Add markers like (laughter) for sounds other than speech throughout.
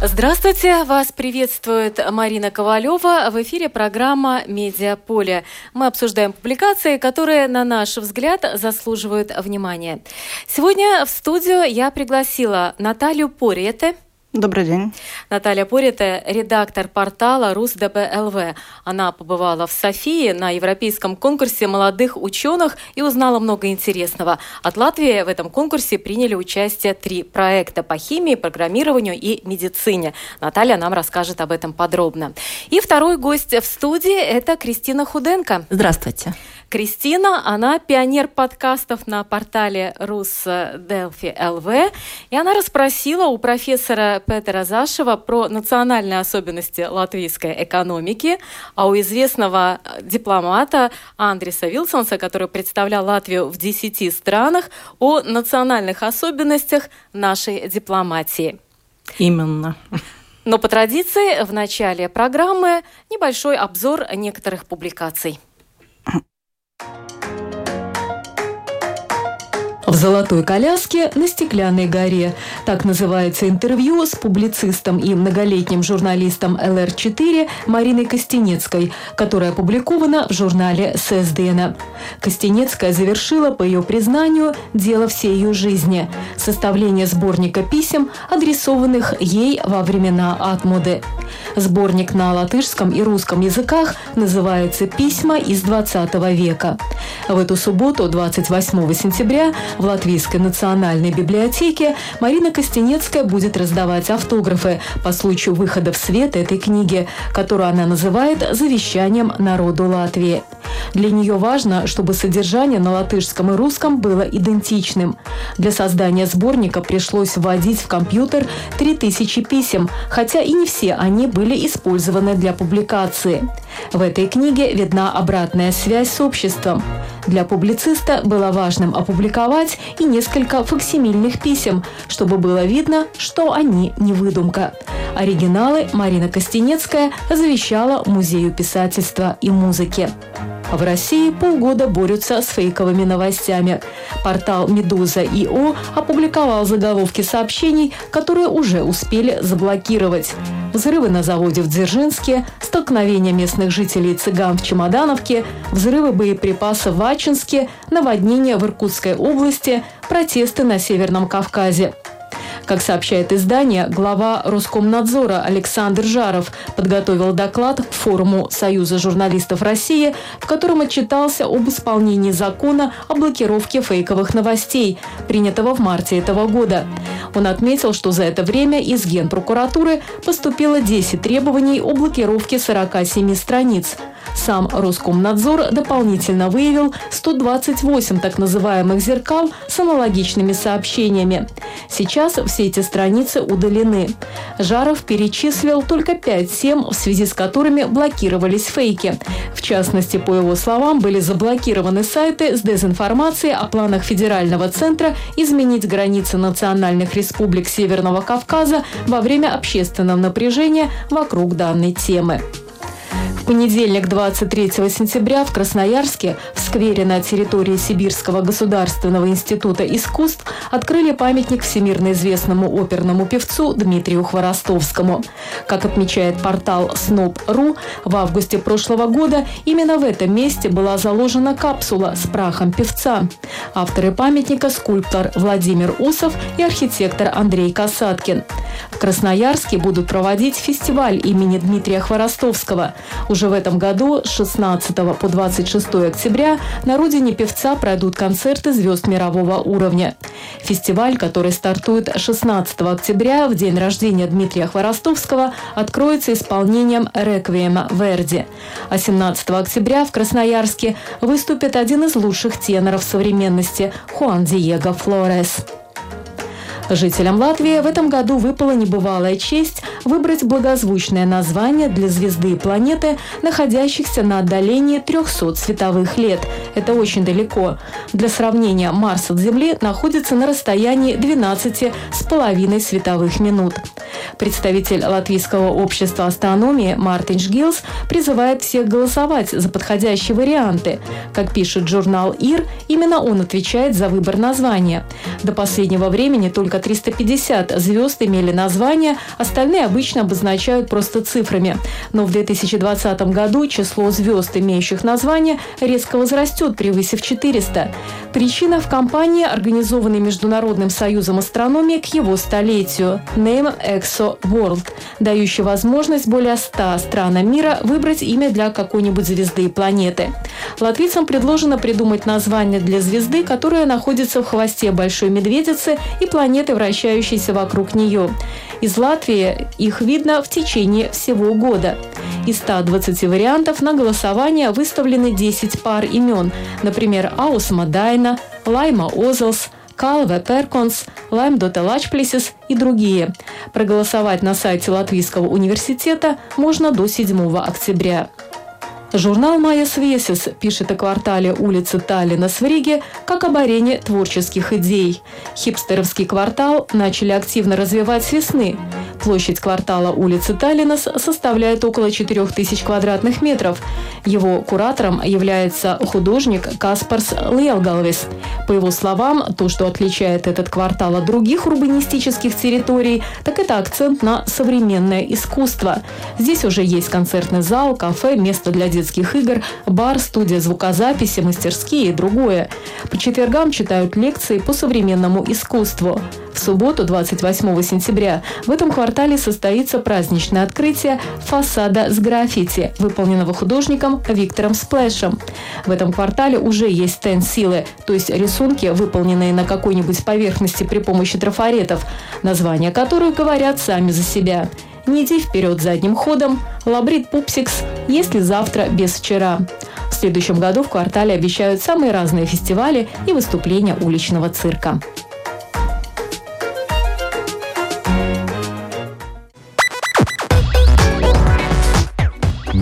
Здравствуйте! Вас приветствует Марина Ковалева. В эфире программа «Медиаполе». Мы обсуждаем публикации, которые, на наш взгляд, заслуживают внимания. Сегодня в студию я пригласила Наталью Порете – Добрый день. Наталья Порита, редактор портала РусДБЛВ. Она побывала в Софии на европейском конкурсе молодых ученых и узнала много интересного. От Латвии в этом конкурсе приняли участие три проекта по химии, программированию и медицине. Наталья нам расскажет об этом подробно. И второй гость в студии – это Кристина Худенко. Здравствуйте. Кристина, она пионер подкастов на портале Рус Делфи ЛВ, и она расспросила у профессора Петера Зашева про национальные особенности латвийской экономики, а у известного дипломата Андреса Вилсонса, который представлял Латвию в 10 странах, о национальных особенностях нашей дипломатии. Именно. Но по традиции в начале программы небольшой обзор некоторых публикаций. В «Золотой коляске» на Стеклянной горе. Так называется интервью с публицистом и многолетним журналистом ЛР-4 Мариной Костенецкой, которое опубликовано в журнале ССДН. Костенецкая завершила, по ее признанию, дело всей ее жизни – составление сборника писем, адресованных ей во времена Атмуды. Сборник на латышском и русском языках называется «Письма из XX века». В эту субботу, 28 сентября, в Латвийской национальной библиотеке Марина Костенецкая будет раздавать автографы по случаю выхода в свет этой книги, которую она называет «Завещанием народу Латвии». Для нее важно, чтобы содержание на латышском и русском было идентичным. Для создания сборника пришлось вводить в компьютер 3000 писем, хотя и не все они были использованы для публикации. В этой книге видна обратная связь с обществом. Для публициста было важным опубликовать и несколько факсимильных писем, чтобы было видно, что они не выдумка. Оригиналы Марина Костенецкая завещала Музею писательства и музыки. В России полгода борются с фейковыми новостями. Портал «Медуза ИО» опубликовал заголовки сообщений, которые уже успели заблокировать. Взрывы на заводе в Дзержинске, столкновения местных жителей цыган в Чемодановке, взрывы боеприпасов в Ачинске, наводнения в Иркутской области, протесты на Северном Кавказе. Как сообщает издание, глава Роскомнадзора Александр Жаров подготовил доклад к форуму Союза журналистов России, в котором отчитался об исполнении закона о блокировке фейковых новостей, принятого в марте этого года. Он отметил, что за это время из Генпрокуратуры поступило 10 требований о блокировке 47 страниц. Сам Роскомнадзор дополнительно выявил 128 так называемых зеркал с аналогичными сообщениями. Сейчас все эти страницы удалены. Жаров перечислил только 5 тем, в связи с которыми блокировались фейки. В частности, по его словам, были заблокированы сайты с дезинформацией о планах Федерального центра изменить границы национальных республик Северного Кавказа во время общественного напряжения вокруг данной темы понедельник, 23 сентября, в Красноярске, в сквере на территории Сибирского государственного института искусств, открыли памятник всемирно известному оперному певцу Дмитрию Хворостовскому. Как отмечает портал Snob.ru, в августе прошлого года именно в этом месте была заложена капсула с прахом певца. Авторы памятника – скульптор Владимир Усов и архитектор Андрей Касаткин. В Красноярске будут проводить фестиваль имени Дмитрия Хворостовского. Уже в этом году с 16 по 26 октября на родине певца пройдут концерты звезд мирового уровня. Фестиваль, который стартует 16 октября, в день рождения Дмитрия Хворостовского, откроется исполнением «Реквиема Верди». А 17 октября в Красноярске выступит один из лучших теноров современности – Хуан Диего Флорес. Жителям Латвии в этом году выпала небывалая честь выбрать благозвучное название для звезды и планеты, находящихся на отдалении 300 световых лет. Это очень далеко. Для сравнения, Марс от Земли находится на расстоянии 12 с половиной световых минут. Представитель Латвийского общества астрономии Мартин Шгилс призывает всех голосовать за подходящие варианты. Как пишет журнал ИР, именно он отвечает за выбор названия. До последнего времени только 350 звезд имели название, остальные обычно обозначают просто цифрами. Но в 2020 году число звезд, имеющих название, резко возрастет, превысив 400. Причина в кампании, организованной Международным союзом астрономии к его столетию Name Exo World, дающей возможность более 100 странам мира выбрать имя для какой-нибудь звезды и планеты. Латвийцам предложено придумать название для звезды, которая находится в хвосте Большой Медведицы и планеты, вращающейся вокруг нее. Из Латвии их видно в течение всего года. Из 120 вариантов на голосование выставлены 10 пар имен, например, Аусма Дайна, Лайма Озелс, Калве Перконс, Лаймдоте Лачплисис и другие. Проголосовать на сайте Латвийского университета можно до 7 октября. Журнал «Майя Свесис» пишет о квартале улицы Таллина с Риге как об арене творческих идей. Хипстеровский квартал начали активно развивать с весны. Площадь квартала улицы Таллинас составляет около 4000 квадратных метров. Его куратором является художник Каспарс Лелгалвис. По его словам, то, что отличает этот квартал от других урбанистических территорий, так это акцент на современное искусство. Здесь уже есть концертный зал, кафе, место для детских игр, бар, студия звукозаписи, мастерские и другое. По четвергам читают лекции по современному искусству. В субботу, 28 сентября, в этом квартале состоится праздничное открытие фасада с граффити, выполненного художником Виктором Сплэшем. В этом квартале уже есть стенд то есть рисунки, выполненные на какой-нибудь поверхности при помощи трафаретов, названия которых говорят сами за себя. Не иди вперед задним ходом, лабрит пупсикс, если завтра без вчера. В следующем году в квартале обещают самые разные фестивали и выступления уличного цирка.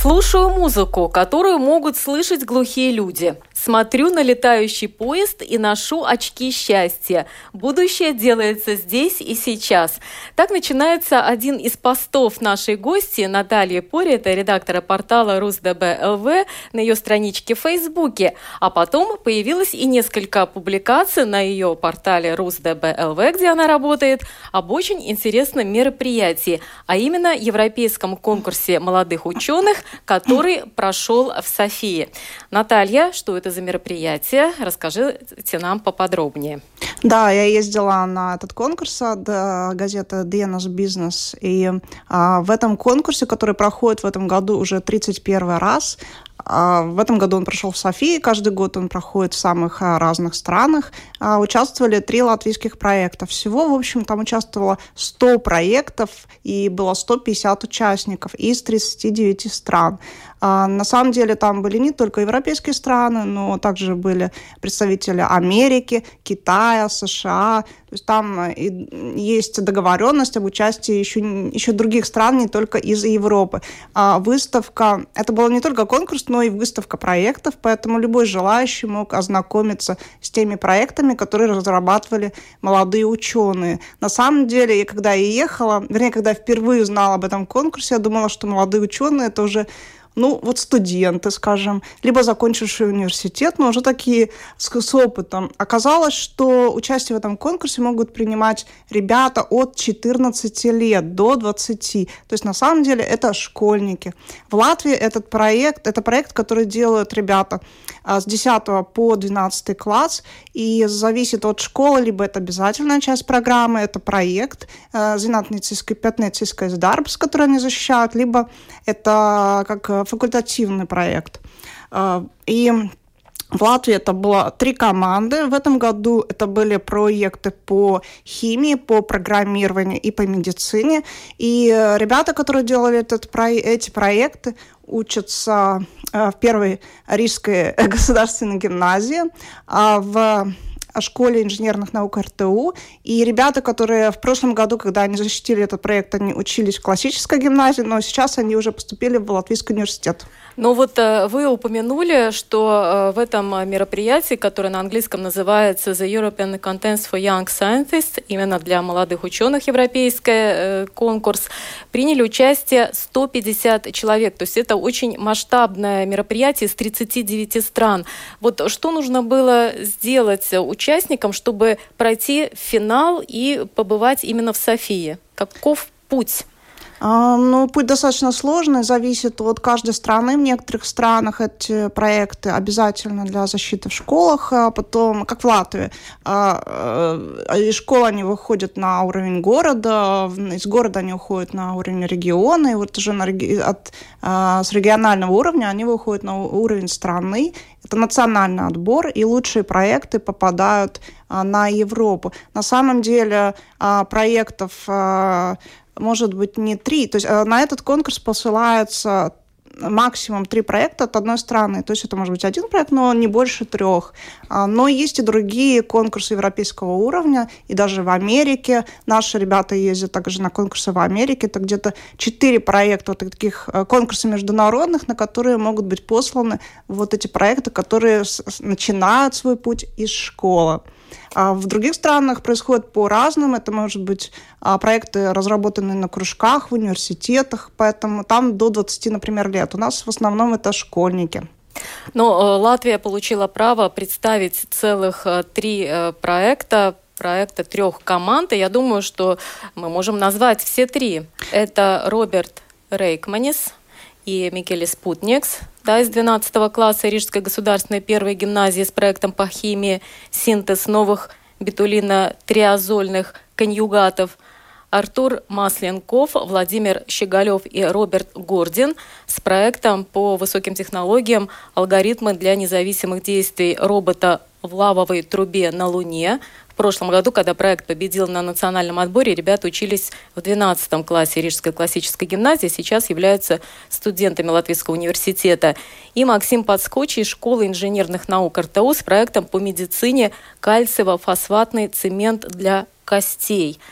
Слушаю музыку, которую могут слышать глухие люди. Смотрю на летающий поезд и ношу очки счастья. Будущее делается здесь и сейчас. Так начинается один из постов нашей гости Натальи Пори, это редактора портала РусДБ.ЛВ на ее страничке в Фейсбуке. А потом появилось и несколько публикаций на ее портале РусДБ.ЛВ, где она работает, об очень интересном мероприятии, а именно европейском конкурсе молодых ученых, который прошел в Софии. Наталья, что это за мероприятие? Расскажите нам поподробнее. Да, я ездила на этот конкурс от э, газеты «Денос Бизнес», и а, в этом конкурсе, который проходит в этом году уже 31 раз, в этом году он прошел в Софии, каждый год он проходит в самых а, разных странах. А, участвовали три латвийских проекта. Всего, в общем, там участвовало 100 проектов и было 150 участников из 39 стран. На самом деле там были не только европейские страны, но также были представители Америки, Китая, США. То есть там есть договоренность об участии еще, еще других стран, не только из Европы. Выставка, это был не только конкурс, но и выставка проектов, поэтому любой желающий мог ознакомиться с теми проектами, которые разрабатывали молодые ученые. На самом деле, я когда я ехала, вернее, когда впервые узнала об этом конкурсе, я думала, что молодые ученые это уже ну, вот студенты, скажем, либо закончившие университет, но уже такие с, с опытом. Оказалось, что участие в этом конкурсе могут принимать ребята от 14 лет до 20. То есть, на самом деле, это школьники. В Латвии этот проект, это проект, который делают ребята а, с 10 по 12 класс, и зависит от школы, либо это обязательная часть программы, это проект, зinātnieciskий, пятнецкий darbs, который они защищают, либо это как факультативный проект. И в Латвии это было три команды. В этом году это были проекты по химии, по программированию и по медицине. И ребята, которые делали этот, эти проекты, учатся в первой Рижской (laughs) государственной гимназии, а в о школе инженерных наук РТУ. И ребята, которые в прошлом году, когда они защитили этот проект, они учились в классической гимназии, но сейчас они уже поступили в Латвийский университет. Ну вот э, вы упомянули, что э, в этом мероприятии, которое на английском называется The European Contents for Young Scientists, именно для молодых ученых европейский э, конкурс, приняли участие 150 человек. То есть это очень масштабное мероприятие из 39 стран. Вот что нужно было сделать участникам, чтобы пройти финал и побывать именно в Софии? Каков путь? А, ну, путь достаточно сложный, зависит от каждой страны. В некоторых странах эти проекты обязательно для защиты в школах, а потом, как в Латвии, а, э, из школы они выходят на уровень города, из города они уходят на уровень региона, и вот уже на, от, с регионального уровня они выходят на уровень страны. Это национальный отбор, и лучшие проекты попадают на Европу. На самом деле проектов может быть не три. То есть э, на этот конкурс посылается максимум три проекта от одной страны. То есть это может быть один проект, но не больше трех. А, но есть и другие конкурсы европейского уровня, и даже в Америке. Наши ребята ездят также на конкурсы в Америке. Это где-то четыре проекта вот таких э, конкурсов международных, на которые могут быть посланы вот эти проекты, которые начинают свой путь из школы. А в других странах происходит по-разному. Это может быть а, проекты, разработанные на кружках, в университетах, поэтому там до 20, например, лет. У нас в основном это школьники. Но э, Латвия получила право представить целых э, три э, проекта проекта трех команд, и я думаю, что мы можем назвать все три. Это Роберт Рейкманис и Микеле Спутникс, из 12 класса Рижской государственной первой гимназии с проектом по химии «Синтез новых бетулино-триазольных конъюгатов», Артур Масленков, Владимир Щеголев и Роберт Гордин с проектом по высоким технологиям «Алгоритмы для независимых действий робота в лавовой трубе на Луне», прошлом году, когда проект победил на национальном отборе, ребята учились в 12 классе Рижской классической гимназии, сейчас являются студентами Латвийского университета. И Максим Подскочи из школы инженерных наук РТУ с проектом по медицине кальциево-фосфатный цемент для костей –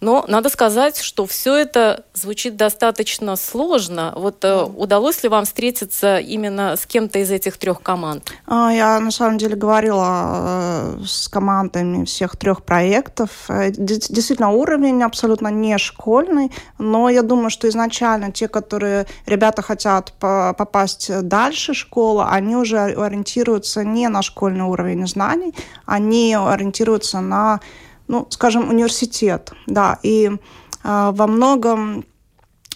но надо сказать, что все это звучит достаточно сложно. Вот э, удалось ли вам встретиться именно с кем-то из этих трех команд? А, я на самом деле говорила э, с командами всех трех проектов. Э, действительно, уровень абсолютно не школьный, но я думаю, что изначально те, которые ребята хотят попасть дальше школы, они уже ориентируются не на школьный уровень знаний, они ориентируются на ну, скажем, университет, да, и э, во многом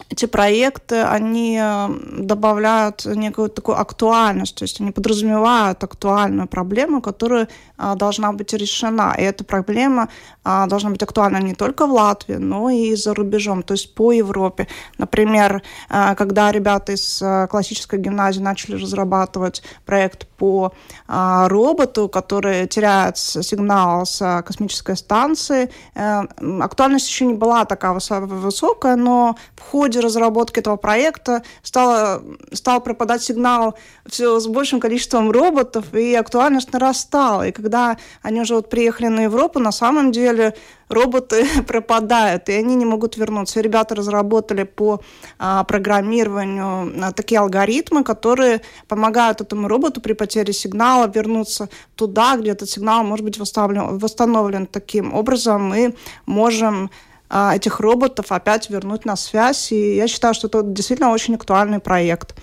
эти проекты, они э, добавляют некую такую актуальность, то есть они подразумевают актуальную проблему, которая а, должна быть решена. И эта проблема а, должна быть актуальна не только в Латвии, но и за рубежом, то есть по Европе. Например, когда ребята из классической гимназии начали разрабатывать проект по роботу, который теряет сигнал с космической станции, э, актуальность еще не была такая высокая, но в ходе разработки этого проекта стало, стал пропадать сигнал все с большим количеством роботов, и актуальность нарастала. И когда они уже вот приехали на Европу, на самом деле роботы (laughs) пропадают, и они не могут вернуться. И ребята разработали по а, программированию а, такие алгоритмы, которые помогают этому роботу при потере сигнала вернуться туда, где этот сигнал может быть восстановлен, восстановлен таким образом. Мы можем этих роботов опять вернуть на связь. И я считаю, что это действительно очень актуальный проект.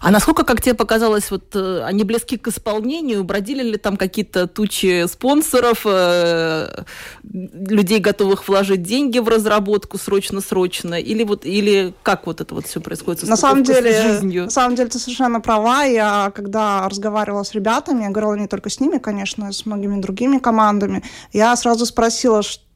А насколько, как тебе показалось, вот э, они близки к исполнению? Бродили ли там какие-то тучи спонсоров, э, людей, готовых вложить деньги в разработку срочно-срочно? Или вот или как вот это вот все происходит? На самом деле, на самом деле ты совершенно права. Я когда разговаривала с ребятами, я говорила не только с ними, конечно, с многими другими командами, я сразу спросила, что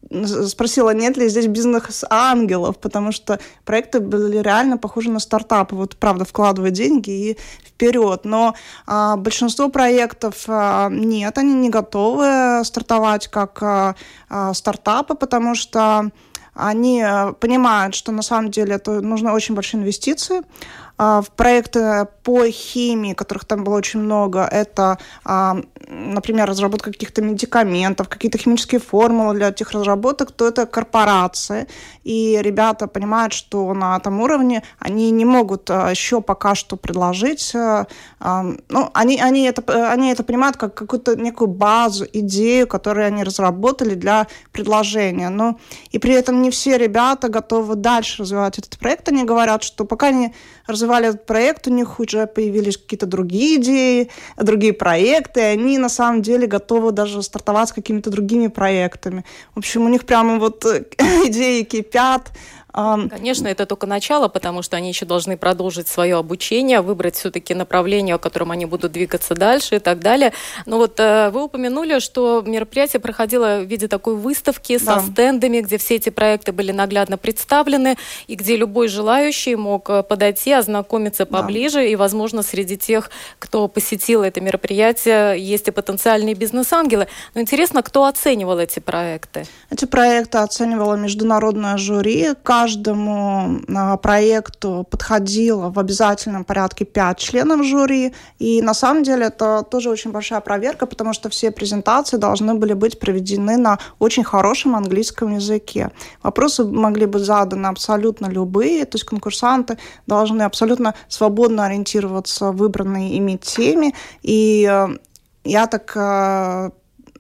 спросила, нет ли здесь бизнес-ангелов, потому что проекты были реально похожи на стартапы. Вот, правда, вкладывать деньги и вперед. Но а, большинство проектов а, нет, они не готовы стартовать как а, а, стартапы, потому что они э, понимают, что на самом деле это нужны очень большие инвестиции, а, в проекты по химии, которых там было очень много, это, а, например, разработка каких-то медикаментов, какие-то химические формулы для этих разработок, то это корпорации. И ребята понимают, что на этом уровне они не могут а, еще пока что предложить. Ну, они, они, это, они это понимают как какую-то некую базу, идею, которую они разработали для предложения. Но и при этом не все ребята готовы дальше развивать этот проект. Они говорят, что пока они развивали этот проект, у них уже появились какие-то другие идеи, другие проекты, и они на самом деле готовы даже стартовать с какими-то другими проектами. В общем, у них прямо вот (laughs) идеи кипят, Конечно, это только начало, потому что они еще должны продолжить свое обучение, выбрать все-таки направление, о котором они будут двигаться дальше и так далее. Но вот э, вы упомянули, что мероприятие проходило в виде такой выставки со да. стендами, где все эти проекты были наглядно представлены, и где любой желающий мог э, подойти, ознакомиться поближе, да. и, возможно, среди тех, кто посетил это мероприятие, есть и потенциальные бизнес-ангелы. Но интересно, кто оценивал эти проекты? Эти проекты оценивало международное жюри. Каждый каждому а, проекту подходило в обязательном порядке пять членов жюри. И на самом деле это тоже очень большая проверка, потому что все презентации должны были быть проведены на очень хорошем английском языке. Вопросы могли быть заданы абсолютно любые, то есть конкурсанты должны абсолютно свободно ориентироваться в выбранной ими теме. И э, я так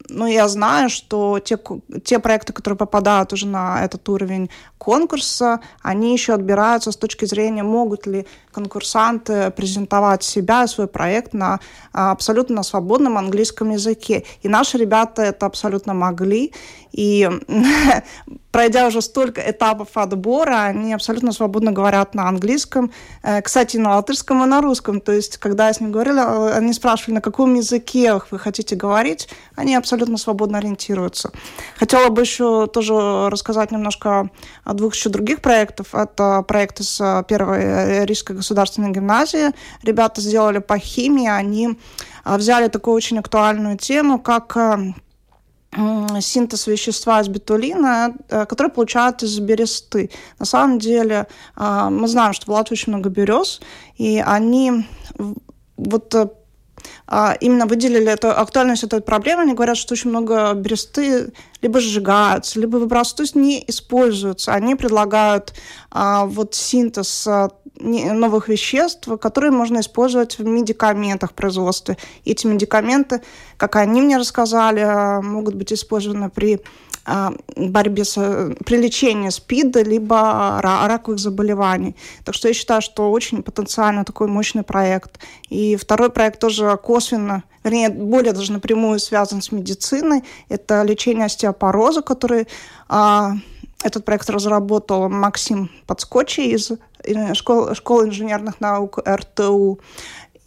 ну, я знаю, что те, те проекты, которые попадают уже на этот уровень конкурса, они еще отбираются с точки зрения, могут ли конкурсанты презентовать себя и свой проект на абсолютно свободном английском языке. И наши ребята это абсолютно могли. И (laughs) пройдя уже столько этапов отбора, они абсолютно свободно говорят на английском, э, кстати, на латышском и на русском. То есть, когда я с ним говорила, они спрашивали, на каком языке вы хотите говорить, они абсолютно свободно ориентируются. Хотела бы еще тоже рассказать немножко о двух еще других проектов. Это проект из э, первой э, Рижской государственной гимназии. Ребята сделали по химии, они взяли такую очень актуальную тему, как синтез вещества из бетулина, э, который получают из бересты. На самом деле а, мы знаем, что в Латвии очень много берез, и они вот э, а, именно выделили эту актуальность этой проблемы. Они говорят, что очень много бересты либо сжигаются, либо выбрасываются, то есть не используются. Они предлагают а, вот синтез а, новых веществ, которые можно использовать в медикаментах производстве. И эти медикаменты, как они мне рассказали, могут быть использованы при а, борьбе с, при лечении СПИДа либо раковых заболеваний. Так что я считаю, что очень потенциально такой мощный проект. И второй проект тоже косвенно, вернее, более даже напрямую связан с медициной. Это лечение остеопороза, который а, этот проект разработал Максим Подскочи из э, школы, школы инженерных наук РТУ.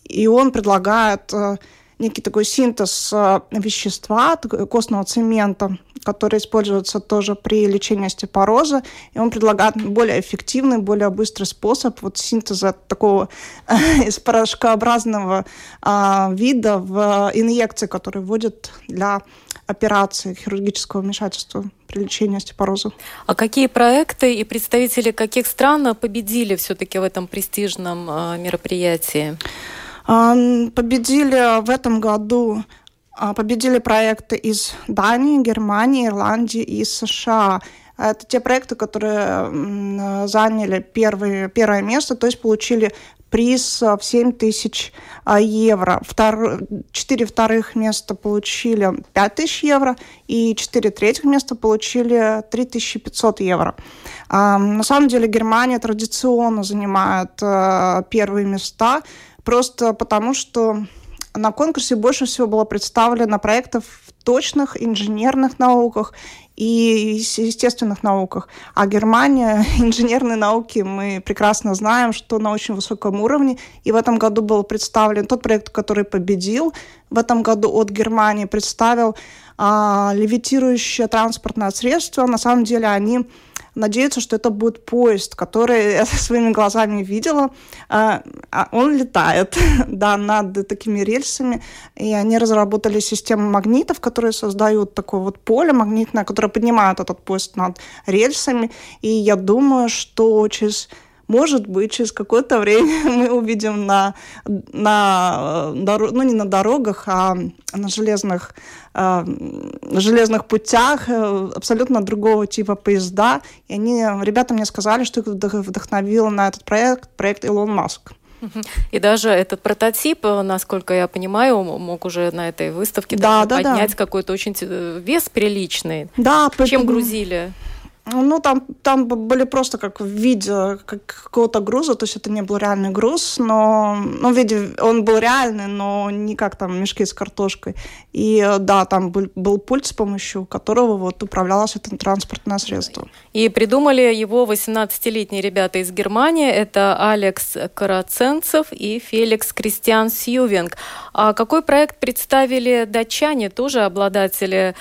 И он предлагает э, некий такой синтез э, вещества, костного цемента, который используется тоже при лечении остеопороза, и он предлагает более эффективный, более быстрый способ вот синтеза такого (laughs) из порошкообразного а, вида в инъекции, которые вводят для операции хирургического вмешательства при лечении остеопороза. А какие проекты и представители каких стран победили все-таки в этом престижном а, мероприятии? Победили в этом году победили проекты из Дании, Германии, Ирландии и США. Это те проекты, которые заняли первые, первое место, то есть получили приз в 7 тысяч а, евро. Втор... Четыре вторых места получили 5 тысяч евро, и четыре третьих места получили 3500 евро. На самом деле Германия традиционно занимает а, первые места, просто потому что на конкурсе больше всего было представлено проектов в точных инженерных науках и естественных науках. А Германия, (laughs) инженерные науки, мы прекрасно знаем, что на очень высоком уровне. И в этом году был представлен тот проект, который победил. В этом году от Германии представил а, левитирующее транспортное средство. На самом деле они надеются, что это будет поезд, который (laughs) я своими глазами видела. А, а он летает, (laughs) да, над такими рельсами, и они разработали систему магнитов, которые создают такое вот поле магнитное, которое поднимает этот поезд над рельсами, и я думаю, что через может быть, через какое-то время (laughs) мы увидим на, на, ну, не на дорогах, а на железных, э, железных путях э, абсолютно другого типа поезда. И они, ребята мне сказали, что их вдохновил на этот проект проект Илон Маск. И даже этот прототип, насколько я понимаю, мог уже на этой выставке да, да, поднять да. какой-то очень э, вес приличный. Да, Чем грузили? Ну, там, там были просто как в виде как какого-то груза, то есть это не был реальный груз, но ну, в виде он был реальный, но не как там мешки с картошкой. И да, там был, был пульт, с помощью которого вот управлялось это транспортное средство. И придумали его 18-летние ребята из Германии. Это Алекс Караценцев и Феликс Кристиан Сьювинг. А какой проект представили датчане, тоже обладатели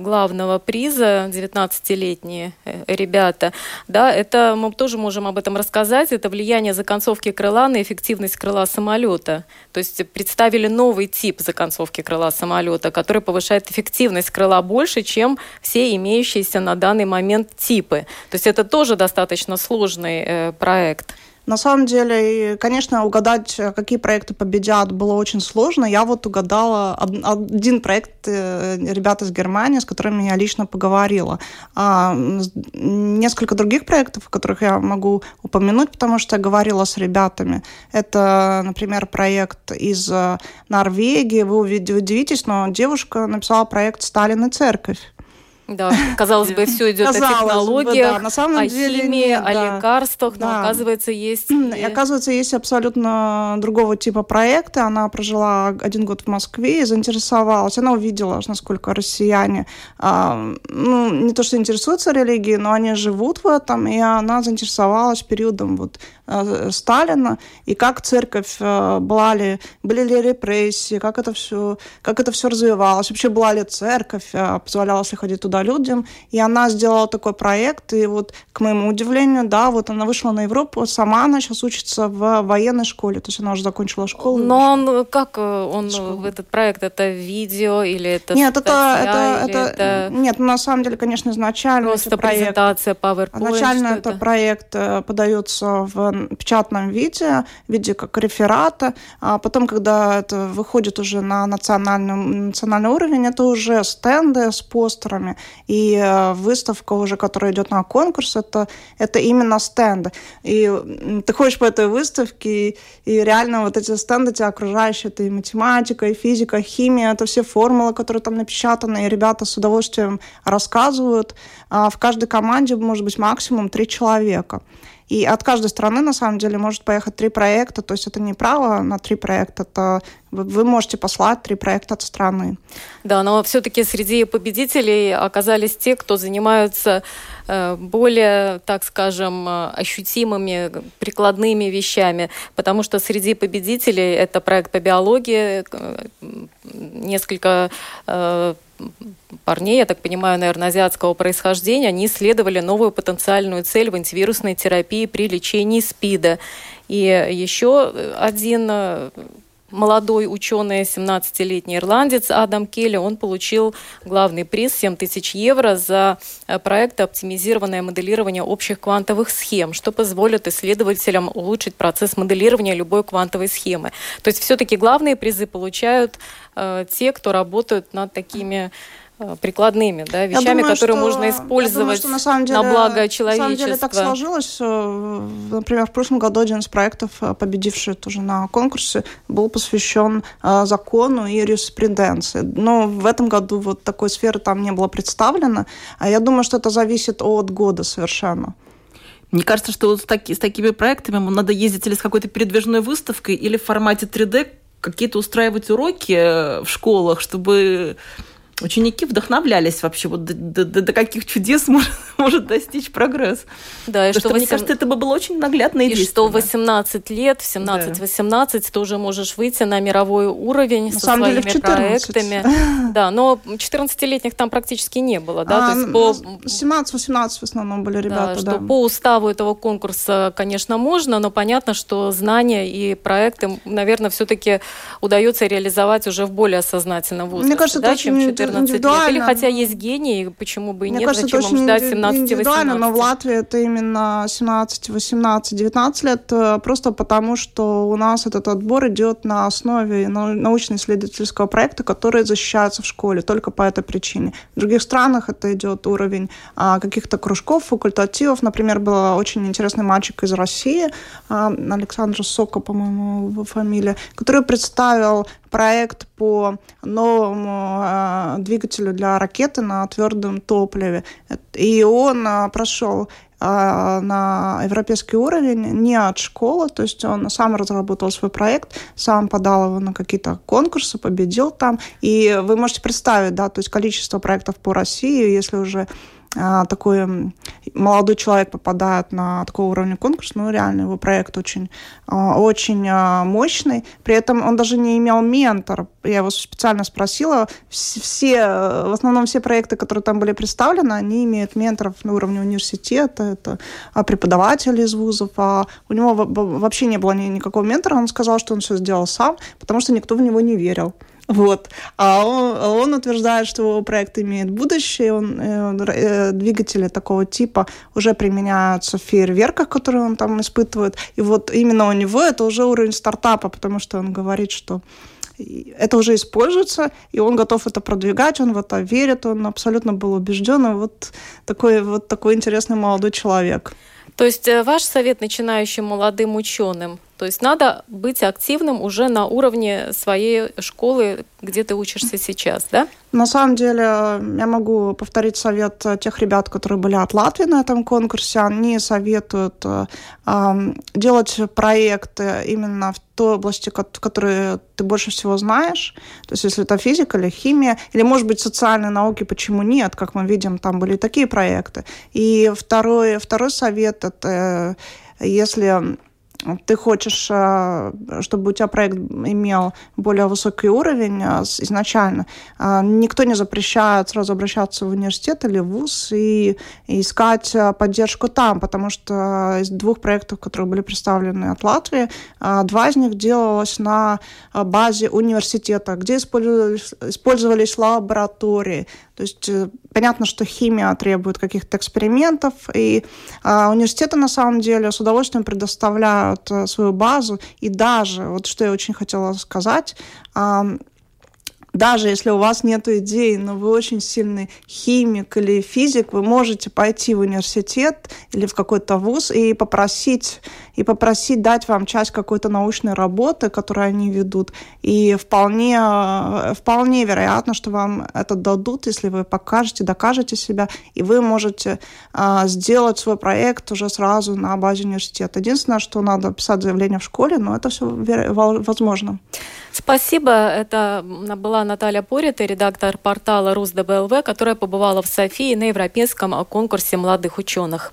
главного приза, 19-летние Э, ребята, да, это мы тоже можем об этом рассказать, это влияние законцовки крыла на эффективность крыла самолета. То есть представили новый тип законцовки крыла самолета, который повышает эффективность крыла больше, чем все имеющиеся на данный момент типы. То есть это тоже достаточно сложный э, проект. На самом деле, конечно, угадать, какие проекты победят, было очень сложно. Я вот угадала один проект э, ребят из Германии, с которыми я лично поговорила. А несколько других проектов, о которых я могу упомянуть, потому что я говорила с ребятами. Это, например, проект из э, Норвегии. Вы удивитесь, но девушка написала проект «Сталин и церковь». Да, казалось бы, все идет казалось о технологиях, бы, да. На самом о деле химии, нет, о да. лекарствах, но да. оказывается есть... И... Оказывается, есть абсолютно другого типа проекты. Она прожила один год в Москве и заинтересовалась. Она увидела, насколько россияне, а, ну, не то что интересуются религией, но они живут в этом, и она заинтересовалась периодом вот Э, Сталина, и как церковь, э, была ли, были ли репрессии, как это все, как это все развивалось, вообще была ли церковь, э, позволялось ли ходить туда людям. И она сделала такой проект, и вот, к моему удивлению, да, вот она вышла на Европу, сама она сейчас учится в военной школе, то есть она уже закончила школу. Но он, как он школу. в этот проект, это видео или это Нет, это, это, это, это, нет, на самом деле, конечно, изначально Просто презентация PowerPoint. Изначально это, это проект подается в печатном виде, в виде как реферата, а потом, когда это выходит уже на национальный, национальный уровень, это уже стенды с постерами, и э, выставка уже, которая идет на конкурс, это, это именно стенды. И ты ходишь по этой выставке, и, и реально вот эти стенды тебя окружающие, это и математика, и физика, и химия, это все формулы, которые там напечатаны, и ребята с удовольствием рассказывают. А в каждой команде может быть максимум три человека. И от каждой страны, на самом деле, может поехать три проекта. То есть это не право на три проекта, это вы можете послать три проекта от страны. Да, но все-таки среди победителей оказались те, кто занимаются э, более, так скажем, ощутимыми, прикладными вещами, потому что среди победителей это проект по биологии, э, несколько э, парней, я так понимаю, наверное, азиатского происхождения, они исследовали новую потенциальную цель в антивирусной терапии при лечении СПИДа. И еще один э, молодой ученый, 17-летний ирландец Адам Келли, он получил главный приз 7 тысяч евро за э, проект «Оптимизированное моделирование общих квантовых схем», что позволит исследователям улучшить процесс моделирования любой квантовой схемы. То есть все-таки главные призы получают э, те, кто работают над такими прикладными да, вещами, думаю, которые что, можно использовать думаю, что на, самом деле, на благо человечества. На самом деле так сложилось. Например, в прошлом году один из проектов, э, победивший тоже на конкурсе, был посвящен э, закону и юриспруденции. Но в этом году вот такой сферы там не было представлено. А я думаю, что это зависит от года совершенно. Мне кажется, что вот с, таки, с такими проектами надо ездить или с какой-то передвижной выставкой, или в формате 3D какие-то устраивать уроки в школах, чтобы ученики вдохновлялись вообще, вот до, до, до каких чудес (laughs) может, может достичь прогресс. Да, и что, что 8... мне кажется, это бы было очень наглядно и И что в 18 лет, в 17-18 да. ты уже можешь выйти на мировой уровень на со самом своими деле, проектами. (laughs) Да, но 14-летних там практически не было, да? А, по... 17-18 в основном были ребята, да. Что да. по уставу этого конкурса, конечно, можно, но понятно, что знания и проекты, наверное, все-таки удается реализовать уже в более сознательном возрасте, Мне кажется, да, это чем 14 лет. Или хотя есть гений, почему бы и Мне нет, кажется, зачем им ждать 17-18? индивидуально, но в Латвии это именно 17, 18, 19 лет, э, просто потому что у нас этот отбор идет на основе научно-исследовательского проекта, который защищается в школе, только по этой причине. В других странах это идет уровень а, каких-то кружков, факультативов. Например, был очень интересный мальчик из России, а, Александр Сока, по-моему, его фамилия, который представил проект по новому э, двигателю для ракеты на твердом топливе. И он э, прошел э, на европейский уровень не от школы, то есть он сам разработал свой проект, сам подал его на какие-то конкурсы, победил там. И вы можете представить, да, то есть количество проектов по России, если уже а, такой молодой человек попадает на такого уровня конкурс, ну, реально, его проект очень, а, очень а, мощный. При этом он даже не имел ментора. Я его специально спросила. Все, в основном все проекты, которые там были представлены, они имеют менторов на уровне университета, это преподаватели из вузов. А у него вообще не было никакого ментора. Он сказал, что он все сделал сам, потому что никто в него не верил. Вот. А он, он утверждает, что его проект имеет будущее. Он, э, э, двигатели такого типа уже применяются в фейерверках, которые он там испытывает. И вот именно у него это уже уровень стартапа, потому что он говорит, что это уже используется, и он готов это продвигать, он в это верит, он абсолютно был убежден. И вот такой, вот такой интересный молодой человек. То есть э, ваш совет начинающим молодым ученым – то есть надо быть активным уже на уровне своей школы, где ты учишься сейчас, да? На самом деле, я могу повторить совет тех ребят, которые были от Латвии на этом конкурсе. Они советуют э, делать проекты именно в той области, в которой ты больше всего знаешь. То есть, если это физика или химия, или, может быть, социальные науки, почему нет? Как мы видим, там были такие проекты. И второй, второй совет – это э, если ты хочешь, э, чтобы у тебя проект имел более высокий уровень э, изначально, э, никто не запрещает сразу обращаться в университет или в ВУЗ и искать поддержку там, потому что из двух проектов, которые были представлены от Латвии, два из них делалось на базе университета, где использовались, использовались лаборатории. То есть понятно, что химия требует каких-то экспериментов, и университеты на самом деле с удовольствием предоставляют э, свою базу. И даже, вот что я очень хотела сказать, даже если у вас нет идей, но вы очень сильный химик или физик, вы можете пойти в университет или в какой-то вуз и попросить, и попросить дать вам часть какой-то научной работы, которую они ведут. И вполне, вполне вероятно, что вам это дадут, если вы покажете, докажете себя, и вы можете а, сделать свой проект уже сразу на базе университета. Единственное, что надо писать заявление в школе, но это все возможно. Спасибо. Это была Наталья Порита, редактор портала РусДБЛВ, которая побывала в Софии на Европейском конкурсе молодых ученых.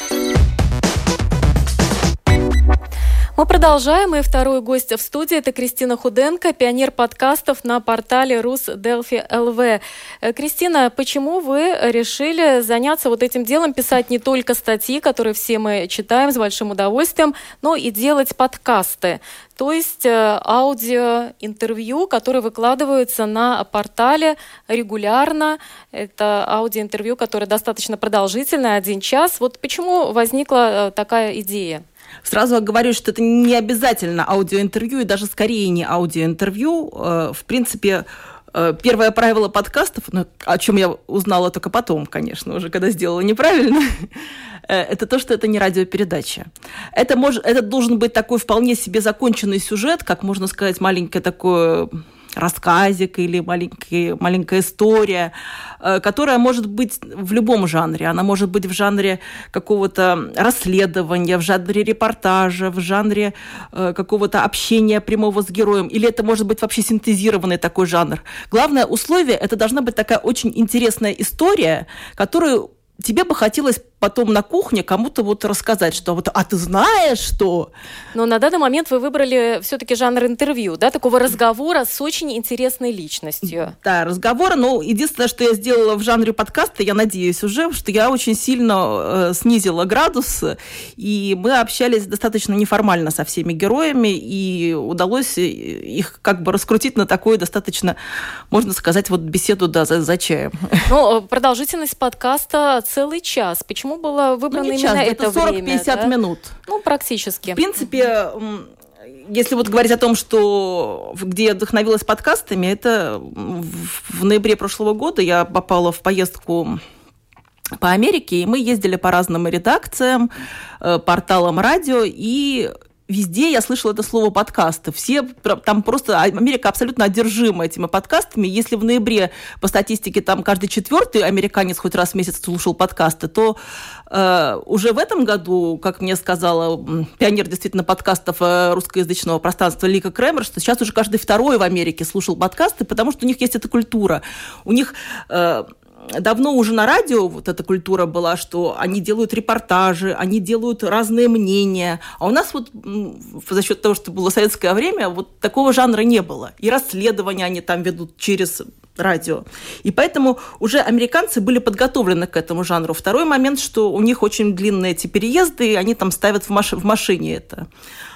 Мы продолжаем, и второй гость в студии – это Кристина Худенко, пионер подкастов на портале Рус Делфи ЛВ. Э, Кристина, почему вы решили заняться вот этим делом, писать не только статьи, которые все мы читаем с большим удовольствием, но и делать подкасты? То есть э, аудиоинтервью, которые выкладываются на портале регулярно. Это аудиоинтервью, которое достаточно продолжительное, один час. Вот почему возникла э, такая идея? Сразу говорю, что это не обязательно аудиоинтервью, и даже скорее не аудиоинтервью. Э, в принципе, э, Первое правило подкастов, ну, о чем я узнала только потом, конечно, уже когда сделала неправильно, (laughs) э, это то, что это не радиопередача. Это, может, это должен быть такой вполне себе законченный сюжет, как можно сказать, маленькое такое рассказик или маленький, маленькая история, э, которая может быть в любом жанре. Она может быть в жанре какого-то расследования, в жанре репортажа, в жанре э, какого-то общения прямого с героем. Или это может быть вообще синтезированный такой жанр. Главное условие – это должна быть такая очень интересная история, которую тебе бы хотелось потом на кухне кому-то вот рассказать, что вот, а ты знаешь, что... Но на данный момент вы выбрали все-таки жанр интервью, да, такого разговора с очень интересной личностью. Да, разговора, но единственное, что я сделала в жанре подкаста, я надеюсь уже, что я очень сильно э, снизила градус, и мы общались достаточно неформально со всеми героями, и удалось их как бы раскрутить на такую достаточно, можно сказать, вот беседу, да, за, за чаем. Ну, продолжительность подкаста целый час. Почему почему было выбрано ну, именно час, это 40-50 да? минут. Ну, практически. В принципе, если вот говорить о том, что где я вдохновилась подкастами, это в ноябре прошлого года я попала в поездку по Америке, и мы ездили по разным редакциям, э, порталам радио, и везде я слышала это слово подкасты. Все там просто Америка абсолютно одержима этими подкастами. Если в ноябре по статистике там каждый четвертый американец хоть раз в месяц слушал подкасты, то э, уже в этом году, как мне сказала пионер действительно подкастов э, русскоязычного пространства Лика Кремер, что сейчас уже каждый второй в Америке слушал подкасты, потому что у них есть эта культура. У них э, давно уже на радио вот эта культура была, что они делают репортажи, они делают разные мнения. А у нас вот за счет того, что было советское время, вот такого жанра не было. И расследования они там ведут через радио. И поэтому уже американцы были подготовлены к этому жанру. Второй момент, что у них очень длинные эти переезды, и они там ставят в, маш в машине это.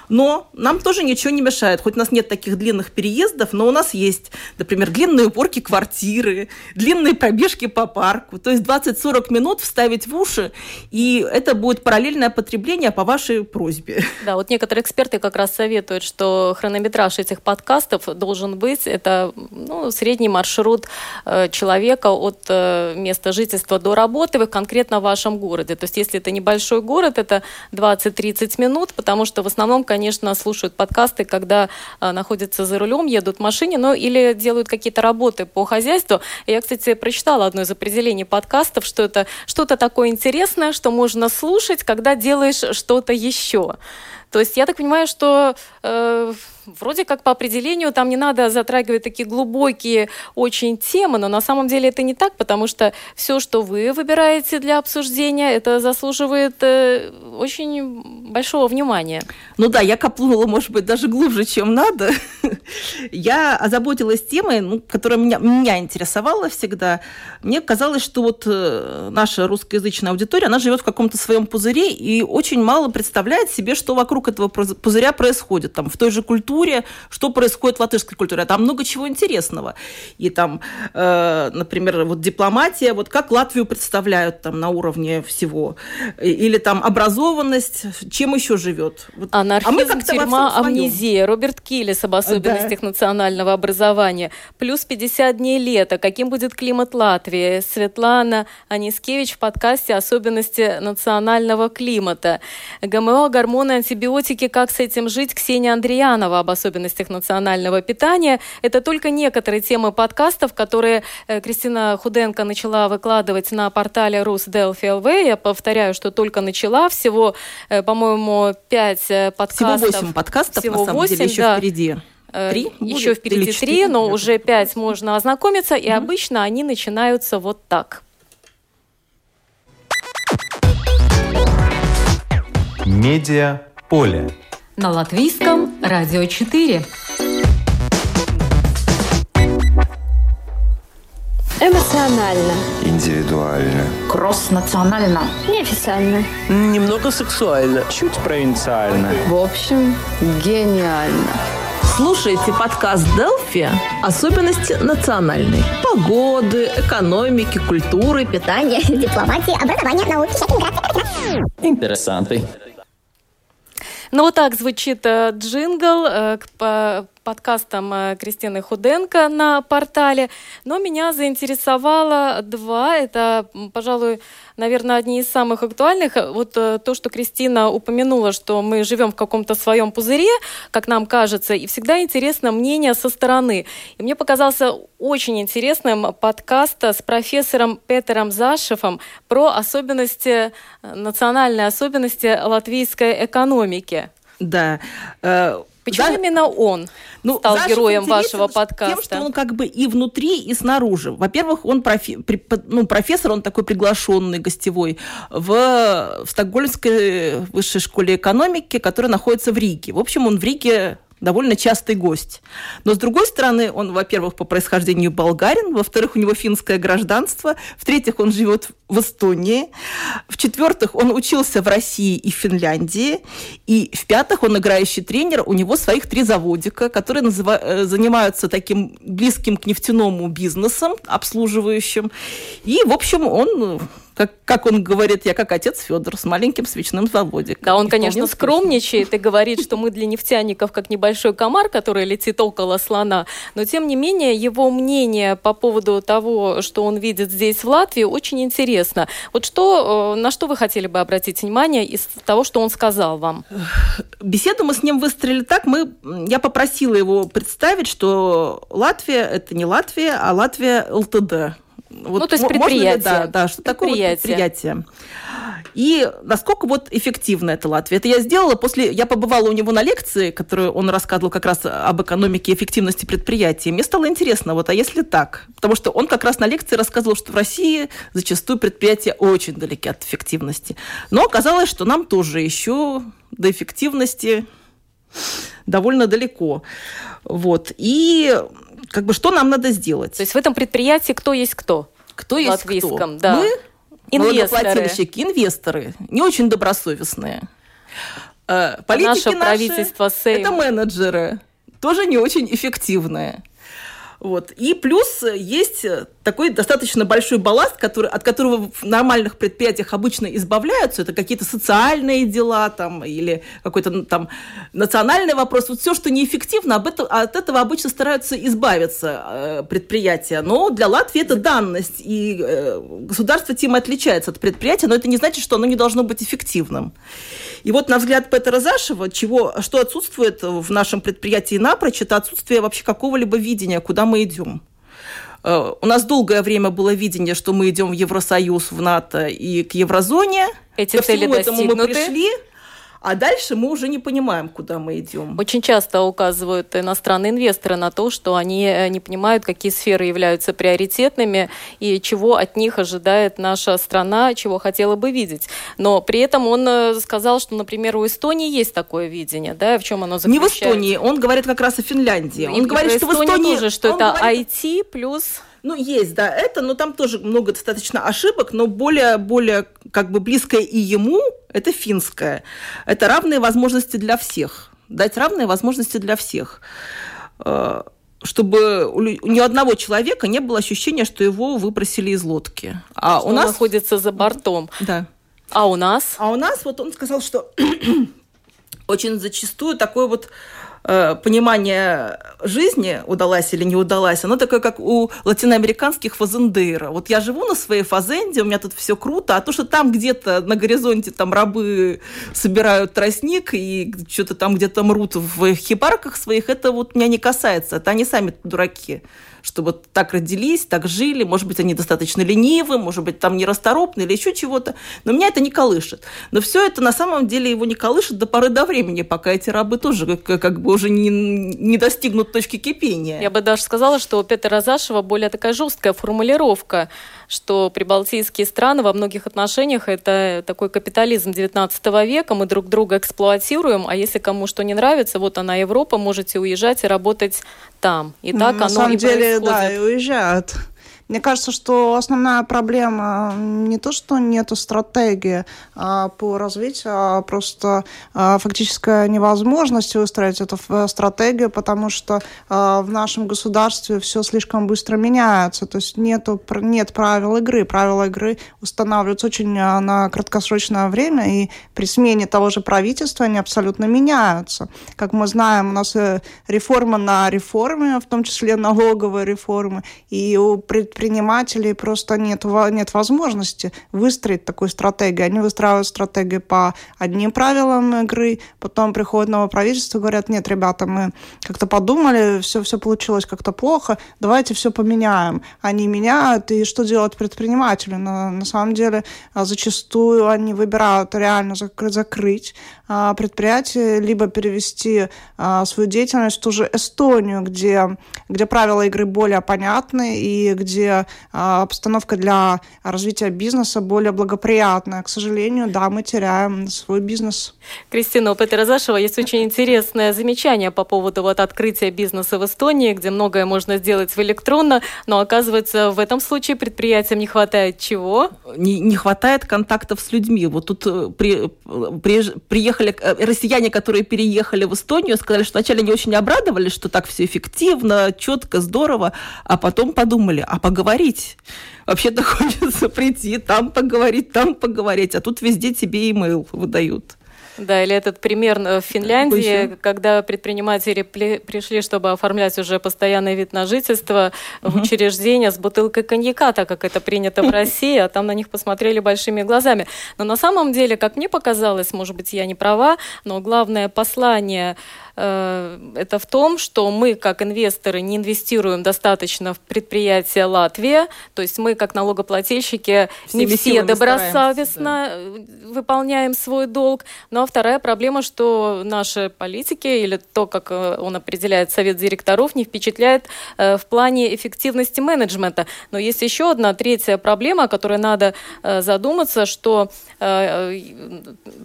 Но нам тоже ничего не мешает. Хоть у нас нет таких длинных переездов, но у нас есть, например, длинные уборки квартиры, длинные пробежки по парку. То есть 20-40 минут вставить в уши, и это будет параллельное потребление по вашей просьбе. Да, вот некоторые эксперты как раз советуют, что хронометраж этих подкастов должен быть, это ну, средний маршрут э, человека от э, места жительства до работы в конкретно вашем городе. То есть если это небольшой город, это 20-30 минут, потому что в основном, конечно, конечно, слушают подкасты, когда а, находятся за рулем, едут в машине, ну или делают какие-то работы по хозяйству. Я, кстати, прочитала одно из определений подкастов, что это что-то такое интересное, что можно слушать, когда делаешь что-то еще. То есть я так понимаю, что э, вроде как по определению там не надо затрагивать такие глубокие очень темы, но на самом деле это не так, потому что все, что вы выбираете для обсуждения, это заслуживает э, очень большого внимания. Ну да, я копнула, может быть, даже глубже, чем надо. (laughs) я озаботилась темой, ну, которая меня, меня интересовала всегда. Мне казалось, что вот э, наша русскоязычная аудитория, она живет в каком-то своем пузыре и очень мало представляет себе, что вокруг этого пузыря происходит. Там, в той же культуре культуре, что происходит в латышской культуре. Там много чего интересного. И там, э, например, вот дипломатия, вот как Латвию представляют там на уровне всего. Или там образованность, чем еще живет. Вот. Анархизм, а мы тюрьма, амнезия. Роберт Киллис об особенностях да. национального образования. Плюс 50 дней лета. Каким будет климат Латвии? Светлана Анискевич в подкасте «Особенности национального климата». ГМО, гормоны, антибиотики. Как с этим жить? Ксения Андреянова об особенностях национального питания. Это только некоторые темы подкастов, которые э, Кристина Худенко начала выкладывать на портале РусДелфи.ЛВ. Я повторяю, что только начала. Всего, э, по-моему, пять э, подкастов. Всего восемь подкастов, Всего на самом 8, деле, еще да. впереди. Три? Еще впереди три, но уже пять можно ознакомиться, и mm обычно они начинаются вот так. Медиа поле на латвийском радио 4. Эмоционально. Индивидуально. Кросс-национально. Неофициально. Немного сексуально. Чуть провинциально. В общем, гениально. Слушайте подкаст Делфи «Особенности национальной». Погоды, экономики, культуры, питания, дипломатии, образования, науки, Интересантный. Ну, вот так звучит э, джингл э, к, подкастом э, Кристины Худенко на портале, но меня заинтересовало два. Это, пожалуй, наверное, одни из самых актуальных. Вот то, что Кристина упомянула, что мы живем в каком-то своем пузыре, как нам кажется, и всегда интересно мнение со стороны. И мне показался очень интересным подкаст с профессором Петером Зашевым про особенности, национальные особенности латвийской экономики. Да. Почему За... именно он ну, стал героем вашего подкаста? Тем, что он как бы и внутри, и снаружи. Во-первых, он профи... ну, профессор, он такой приглашенный, гостевой, в... в Стокгольмской высшей школе экономики, которая находится в Риге. В общем, он в Риге довольно частый гость. Но, с другой стороны, он, во-первых, по происхождению болгарин, во-вторых, у него финское гражданство, в-третьих, он живет в Эстонии, в-четвертых, он учился в России и Финляндии, и в-пятых, он играющий тренер, у него своих три заводика, которые называ- э, занимаются таким близким к нефтяному бизнесом, обслуживающим. И, в общем, он как, как он говорит, я как отец Федор с маленьким свечным заводиком. Да, он, конечно, скромничает и говорит, что мы для нефтяников как небольшой комар, который летит около слона. Но, тем не менее, его мнение по поводу того, что он видит здесь, в Латвии, очень интересно. Вот что, э, на что вы хотели бы обратить внимание из того, что он сказал вам? Беседу мы с ним выстроили так. Мы, я попросила его представить, что Латвия – это не Латвия, а Латвия ЛТД вот ну, то есть предприятие. Ли, да, да, что такое вот предприятие. И насколько вот эффективна эта Латвия. Это я сделала после... Я побывала у него на лекции, которую он рассказывал как раз об экономике и эффективности предприятий. Мне стало интересно, вот, а если так? Потому что он как раз на лекции рассказывал, что в России зачастую предприятия очень далеки от эффективности. Но оказалось, что нам тоже еще до эффективности довольно далеко. Вот. И как бы что нам надо сделать? То есть в этом предприятии кто есть кто? Кто есть кто? Да. Мы инвесторы. инвесторы, не очень добросовестные. Э, политики Наше наши правительство Сейм. это менеджеры, тоже не очень эффективные. Вот. И плюс есть такой достаточно большой балласт, который, от которого в нормальных предприятиях обычно избавляются. Это какие-то социальные дела там, или какой-то ну, там национальный вопрос. Вот все, что неэффективно, об этом, от этого обычно стараются избавиться э, предприятия. Но для Латвии это данность. И э, государство тем отличается от предприятия, но это не значит, что оно не должно быть эффективным. И вот на взгляд Петра Зашева, чего, что отсутствует в нашем предприятии напрочь, это отсутствие вообще какого-либо видения, куда мы идем. Э, у нас долгое время было видение, что мы идем в Евросоюз, в НАТО и к еврозоне. Эти Ко цели всему этому мы пришли. А дальше мы уже не понимаем, куда мы идем. Очень часто указывают иностранные инвесторы на то, что они э, не понимают, какие сферы являются приоритетными и чего от них ожидает наша страна, чего хотела бы видеть. Но при этом он э, сказал, что, например, у Эстонии есть такое видение, да, в чем оно заключается? Не в Эстонии, он говорит как раз о Финляндии. Он и говорит, что в Эстонии тоже, что это говорит... IT плюс ну, есть, да, это, но там тоже много достаточно ошибок, но более, более как бы близкое и ему – это финское. Это равные возможности для всех. Дать равные возможности для всех э, чтобы у ни одного человека не было ощущения, что его выбросили из лодки. А что у нас находится за бортом. Да. А у нас? А у нас вот он сказал, что (clears throat) очень зачастую такой вот понимание жизни, удалась или не удалась, оно такое, как у латиноамериканских фазендейра. Вот я живу на своей фазенде, у меня тут все круто, а то, что там где-то на горизонте там рабы собирают тростник и что-то там где-то мрут в хибарках своих, это вот меня не касается. Это они сами дураки чтобы так родились, так жили, может быть, они достаточно ленивы, может быть, там нерасторопны или еще чего-то, но меня это не колышет. Но все это на самом деле его не колышет до поры до времени, пока эти рабы тоже как, как бы уже не, не достигнут точки кипения. Я бы даже сказала, что у Петра Зашева более такая жесткая формулировка, что прибалтийские страны во многих отношениях это такой капитализм 19 века, мы друг друга эксплуатируем, а если кому что не нравится, вот она Европа, можете уезжать и работать там. И так На оно самом и деле, происходит. да, и уезжают. Мне кажется, что основная проблема не то, что нету стратегии а, по развитию, а просто а, фактическая невозможность выстроить эту стратегию, потому что а, в нашем государстве все слишком быстро меняется. То есть нету, нет правил игры. Правила игры устанавливаются очень а, на краткосрочное время, и при смене того же правительства они абсолютно меняются. Как мы знаем, у нас э, реформа на реформе, в том числе налоговая реформа, и у предпринимателей просто нет, нет возможности выстроить такую стратегию. Они выстраивают стратегию по одним правилам игры, потом приходит новое правительство, говорят, нет, ребята, мы как-то подумали, все, все получилось как-то плохо, давайте все поменяем. Они меняют, и что делать предприниматели? На, на самом деле, а, зачастую они выбирают реально закрыть а, предприятие, либо перевести а, свою деятельность в ту же Эстонию, где, где правила игры более понятны и где а, обстановка для развития бизнеса более благоприятная. К сожалению, да, мы теряем свой бизнес. Кристина, у Петра Зашева есть очень интересное замечание по поводу вот открытия бизнеса в Эстонии, где многое можно сделать в электронно, но оказывается в этом случае предприятиям не хватает чего? Не, не хватает контактов с людьми. Вот тут э, при, при, приехали э, россияне, которые переехали в Эстонию, сказали, что вначале они очень обрадовались, что так все эффективно, четко, здорово, а потом подумали, а поговорить? Вообще-то хочется (laughs) прийти, там поговорить, там поговорить, а тут везде тебе имейл выдают. Да, или этот пример в Финляндии, когда предприниматели пришли, чтобы оформлять уже постоянный вид на жительство в учреждение с бутылкой коньяка, так как это принято в (laughs) России, а там на них посмотрели большими глазами. Но на самом деле, как мне показалось, может быть, я не права, но главное послание Э, это в том, что мы, как инвесторы, не инвестируем достаточно в предприятия Латвии, то есть мы, как налогоплательщики, Всеми не все добросовестно да. Э, выполняем свой долг. Ну а вторая проблема, что наши политики или то, как э, он определяет совет директоров, не впечатляет в плане эффективности менеджмента. Но есть еще одна третья проблема, о которой надо задуматься, что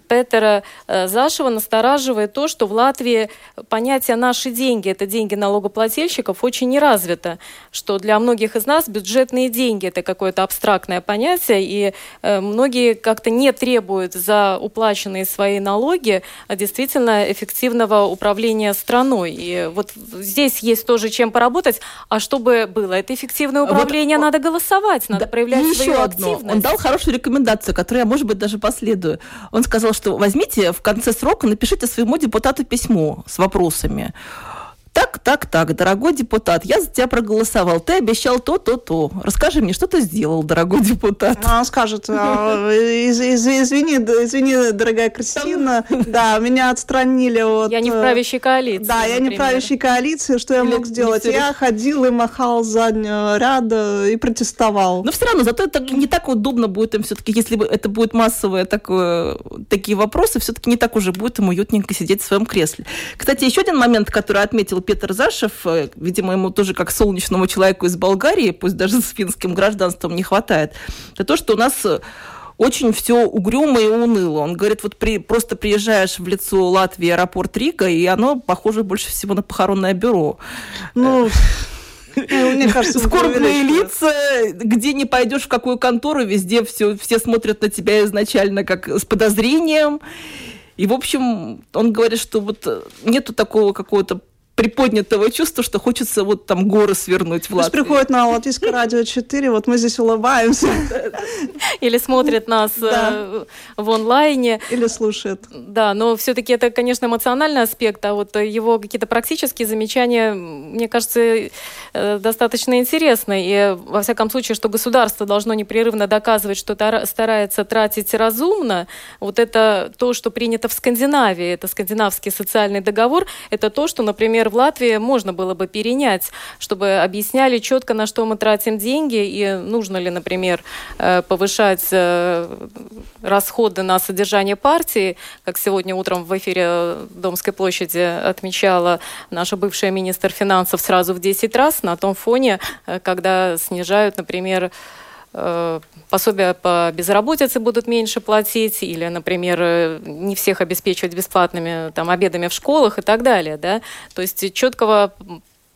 Петера Зашева настораживает то, что в Латвии понятие «наши деньги» — это деньги налогоплательщиков очень не развито, что для многих из нас бюджетные деньги — это какое-то абстрактное понятие, и э, многие как-то не требуют за уплаченные свои налоги а действительно эффективного управления страной. И вот здесь есть тоже чем поработать. А чтобы было это эффективное управление, вот, надо голосовать, надо да, проявлять свою еще одно. Он дал хорошую рекомендацию, которую я, может быть, даже последую. Он сказал, что возьмите в конце срока, напишите своему депутату письмо с вопросами. Так, так, так, дорогой депутат, я за тебя проголосовал. Ты обещал то, то, то. Расскажи мне, что ты сделал, дорогой депутат? Ну, он скажет, «А, извини, извини, дорогая Кристина, (laughs) да, меня отстранили от... Я не в правящей коалиции. Да, я не в правящей коалиции, что я мог сделать? Я ходил и махал заднего ряда и протестовал. Но все равно, зато это не так удобно будет им все-таки, если это будет массовые такое, такие вопросы, все-таки не так уже будет им уютненько сидеть в своем кресле. Кстати, еще один момент, который отметил Петр Зашев, э, видимо, ему тоже как солнечному человеку из Болгарии, пусть даже с финским гражданством не хватает, это то, что у нас э, очень все угрюмо и уныло. Он говорит, вот при, просто приезжаешь в лицо Латвии, аэропорт Рига, и оно похоже больше всего на похоронное бюро. Ну, мне кажется, скорбные лица, где не пойдешь в какую контору, везде все, все смотрят на тебя изначально как с подозрением. И, в общем, он говорит, что вот нету такого какого-то приподнятого чувства, что хочется вот там горы свернуть в Латвии. Пусть приходит на Латвийское радио 4, вот мы здесь улыбаемся. Или смотрят нас э, в онлайне. Или слушают. Да, но все-таки это, конечно, эмоциональный аспект, а вот его какие-то практические замечания, мне кажется, э, достаточно интересны. И, во всяком случае, что государство должно непрерывно доказывать, что старается тратить разумно, вот это то, что принято в Скандинавии, это скандинавский социальный договор, это то, что, например, в Латвии можно было бы перенять, чтобы объясняли четко, на что мы тратим деньги и нужно ли, например, э, повышать э, расходы на содержание партии, как сегодня утром в эфире Домской площади отмечала наша бывшая министр финансов сразу в 10 раз на том фоне, э, когда снижают, например, пособия по безработице будут меньше платить, или, например, не всех обеспечивать бесплатными там, обедами в школах и так далее. Да? То есть четкого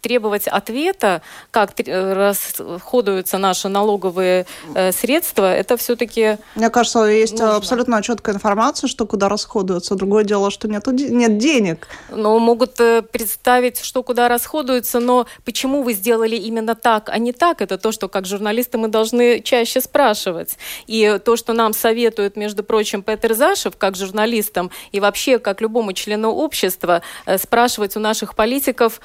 требовать ответа, как расходуются наши налоговые средства, это все-таки... Мне кажется, есть нужно. абсолютно четкая информация, что куда расходуются. Другое дело, что нету, нет денег. Ну, могут представить, что куда расходуются, но почему вы сделали именно так, а не так, это то, что как журналисты мы должны чаще спрашивать. И то, что нам советует, между прочим, Петр Зашев, как журналистам, и вообще как любому члену общества, э, спрашивать у наших политиков,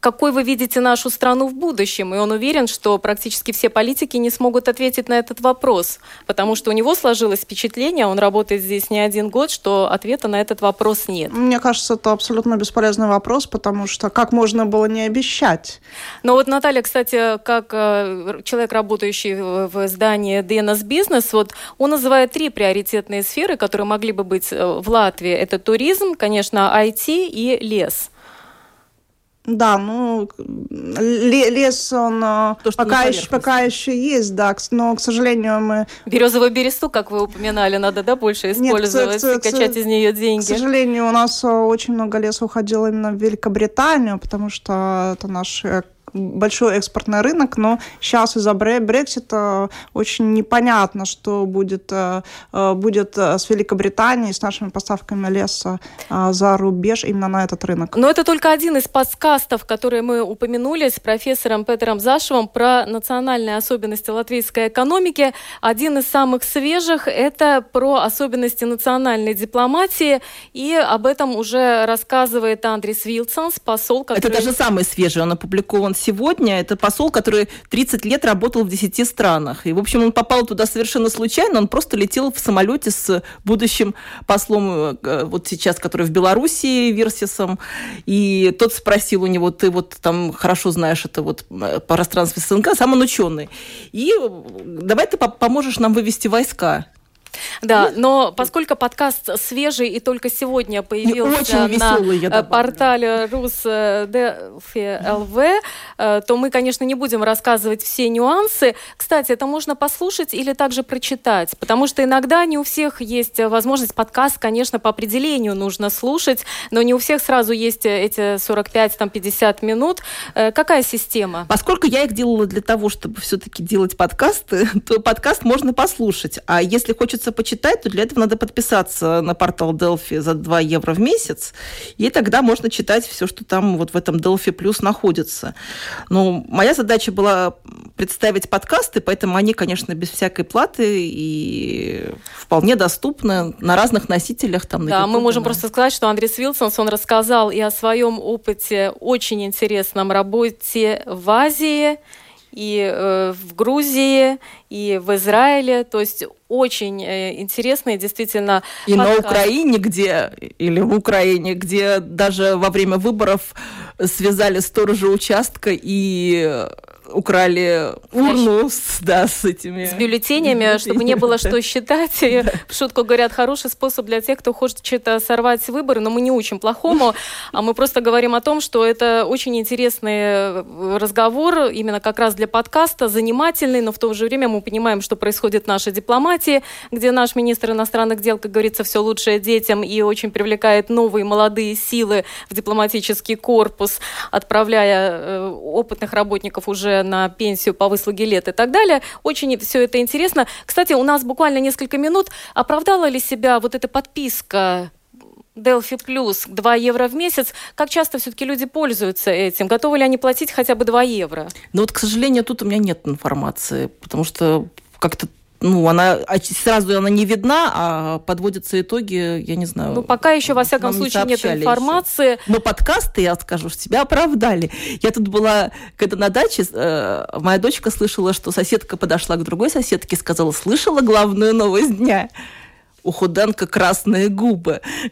какой вы видите нашу страну в будущем. И он уверен, что практически все политики не смогут ответить на этот вопрос, потому что у него сложилось впечатление, он работает здесь не один год, что ответа на этот вопрос нет. Мне кажется, это абсолютно бесполезный вопрос, потому что как можно было не обещать? Но вот Наталья, кстати, как э, человек, работающий в здании DNS Business, вот он называет три приоритетные сферы, которые могли бы быть э, в Латвии. Это туризм, конечно, IT и лес. Да, ну лес он э, То, пока, еще, пока еще есть, да, но, к сожалению, мы... Березовую бересту, как вы упоминали, надо, да, больше использовать Нет, к, к, качать из нее деньги? К сожалению, у нас э, очень много леса уходило именно в Великобританию, потому что это наш э, большой экспортный рынок, но сейчас из-за Брексита очень непонятно, что будет, э, э, будет э, с Великобританией, с нашими поставками леса за рубеж именно на этот рынок. Но это только один из подкастов, которые мы упомянули с профессором Петером Зашевым про национальные особенности латвийской экономики. Один из самых свежих – это про особенности национальной дипломатии, и об этом уже рассказывает Андрис Вилсонс, посол, который... Это даже самый свежий, он опубликован сегодня. Это посол, который 30 лет работал в 10 странах. И, в общем, он попал туда совершенно случайно. Он просто летел в самолете с будущим послом э, вот сейчас, который в Белоруссии, Версисом. И тот спросил у него, ты вот там хорошо знаешь это вот э, пространство СНГ, сам он ученый. И э, давай ты поможешь нам вывести войска. Да, но поскольку подкаст свежий и только сегодня появился на веселый, э, портале РусДФЛВ, э, то мы, конечно, не будем рассказывать все нюансы. Кстати, это можно послушать или также прочитать, потому что иногда не у всех есть возможность подкаст, конечно, по определению нужно слушать, но не у всех сразу есть эти 45-50 минут. Э, какая система? Поскольку я их делала для того, чтобы все-таки делать подкасты, (laughs) то подкаст можно послушать. А если хочется хочется почитать, то для этого надо подписаться на портал Delphi за 2 евро в месяц, и тогда можно читать все, что там вот в этом Delphi Plus находится. Но моя задача была представить подкасты, поэтому они, конечно, без всякой платы и вполне доступны на разных носителях. Там, на да, YouTube, мы можем да. просто сказать, что Андрей Вилсонс, он рассказал и о своем опыте очень интересном работе в Азии, и э, в Грузии, и в Израиле. То есть очень э, интересные действительно. И подкаст. на Украине, где или в Украине, где даже во время выборов связали сторожа участка и украли урну с, да, с этими... С бюллетенями, чтобы не было что считать. И, в шутку говорят, хороший способ для тех, кто хочет что-то сорвать выборы, но мы не учим плохому, а мы просто говорим о том, что это очень интересный разговор, именно как раз для подкаста, занимательный, но в то же время мы понимаем, что происходит в нашей дипломатии, где наш министр иностранных дел, как говорится, все лучшее детям и очень привлекает новые молодые силы в дипломатический корпус, отправляя э, опытных работников уже на пенсию по выслуге лет и так далее. Очень все это интересно. Кстати, у нас буквально несколько минут. Оправдала ли себя вот эта подписка Delphi Plus 2 евро в месяц. Как часто все-таки люди пользуются этим? Готовы ли они платить хотя бы 2 евро? Ну вот, к сожалению, тут у меня нет информации, потому что как-то ну, она сразу она не видна, а подводятся итоги, я не знаю. Ну, пока еще, во всяком случае, не нет информации. Еще. Но подкасты, я скажу, тебя оправдали. Я тут была, когда на даче, э, моя дочка слышала, что соседка подошла к другой соседке и сказала, слышала главную новость дня? у Худенко красные губы. (laughs)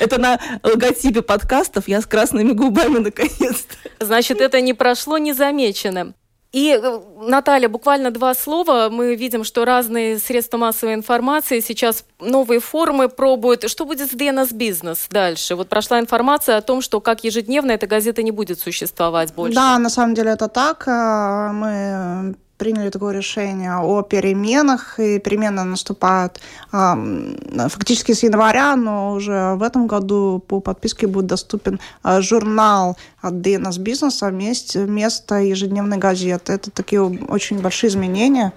Это на логотипе подкастов я с красными губами наконец-то. Значит, это не прошло незамеченным. И, э, Наталья, буквально два слова. Мы видим, что разные средства массовой информации сейчас новые формы пробуют. Что будет с DNS Бизнес дальше? Вот прошла информация о том, что как ежедневно эта газета не будет существовать больше. Да, на самом деле это так. Э, мы приняли такое решение о переменах, и перемены наступают фактически с января, но уже в этом году по подписке будет доступен журнал от DNS бизнеса вместо ежедневной газеты. Это такие очень большие изменения.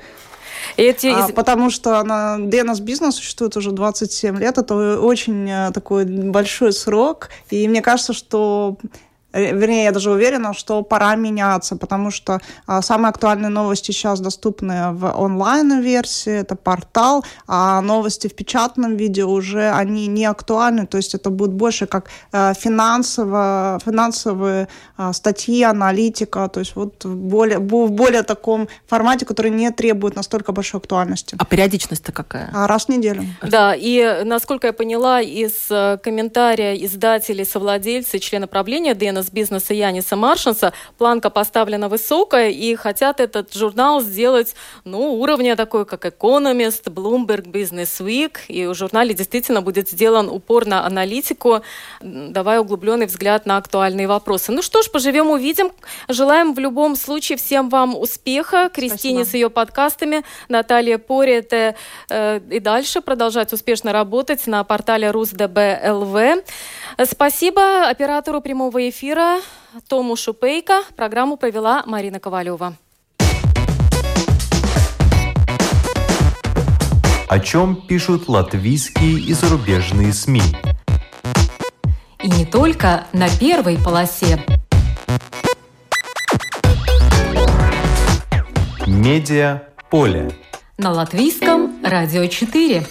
Эти... А, потому что на DNS бизнес существует уже 27 лет. Это очень э, такой большой срок. И мне кажется, что Э, вернее, я даже уверена, что пора меняться, потому что а, самые актуальные новости сейчас доступны в онлайн-версии, это портал, а новости в печатном виде уже они не актуальны, то есть это будет больше как а, финансово, финансовые а, статьи, аналитика, то есть вот в более, в более таком формате, который не требует настолько большой актуальности. А периодичность-то какая? А, раз в неделю. Да, и насколько я поняла из э, комментария издателей, совладельцы, члена правления DNS с бизнеса Яниса Маршинса. Планка поставлена высокая, и хотят этот журнал сделать, ну, уровня такой, как Economist, Bloomberg Business Week, и в журнале действительно будет сделан упор на аналитику, давая углубленный взгляд на актуальные вопросы. Ну что ж, поживем, увидим. Желаем в любом случае всем вам успеха, Кристине Спасибо. с ее подкастами, Наталья Порете э, и дальше продолжать успешно работать на портале РусДБ.ЛВ. Спасибо оператору прямого эфира Тому Шупейко. Программу провела Марина Ковалева. О чем пишут латвийские и зарубежные СМИ? И не только на первой полосе. Медиа поле. На латвийском радио 4.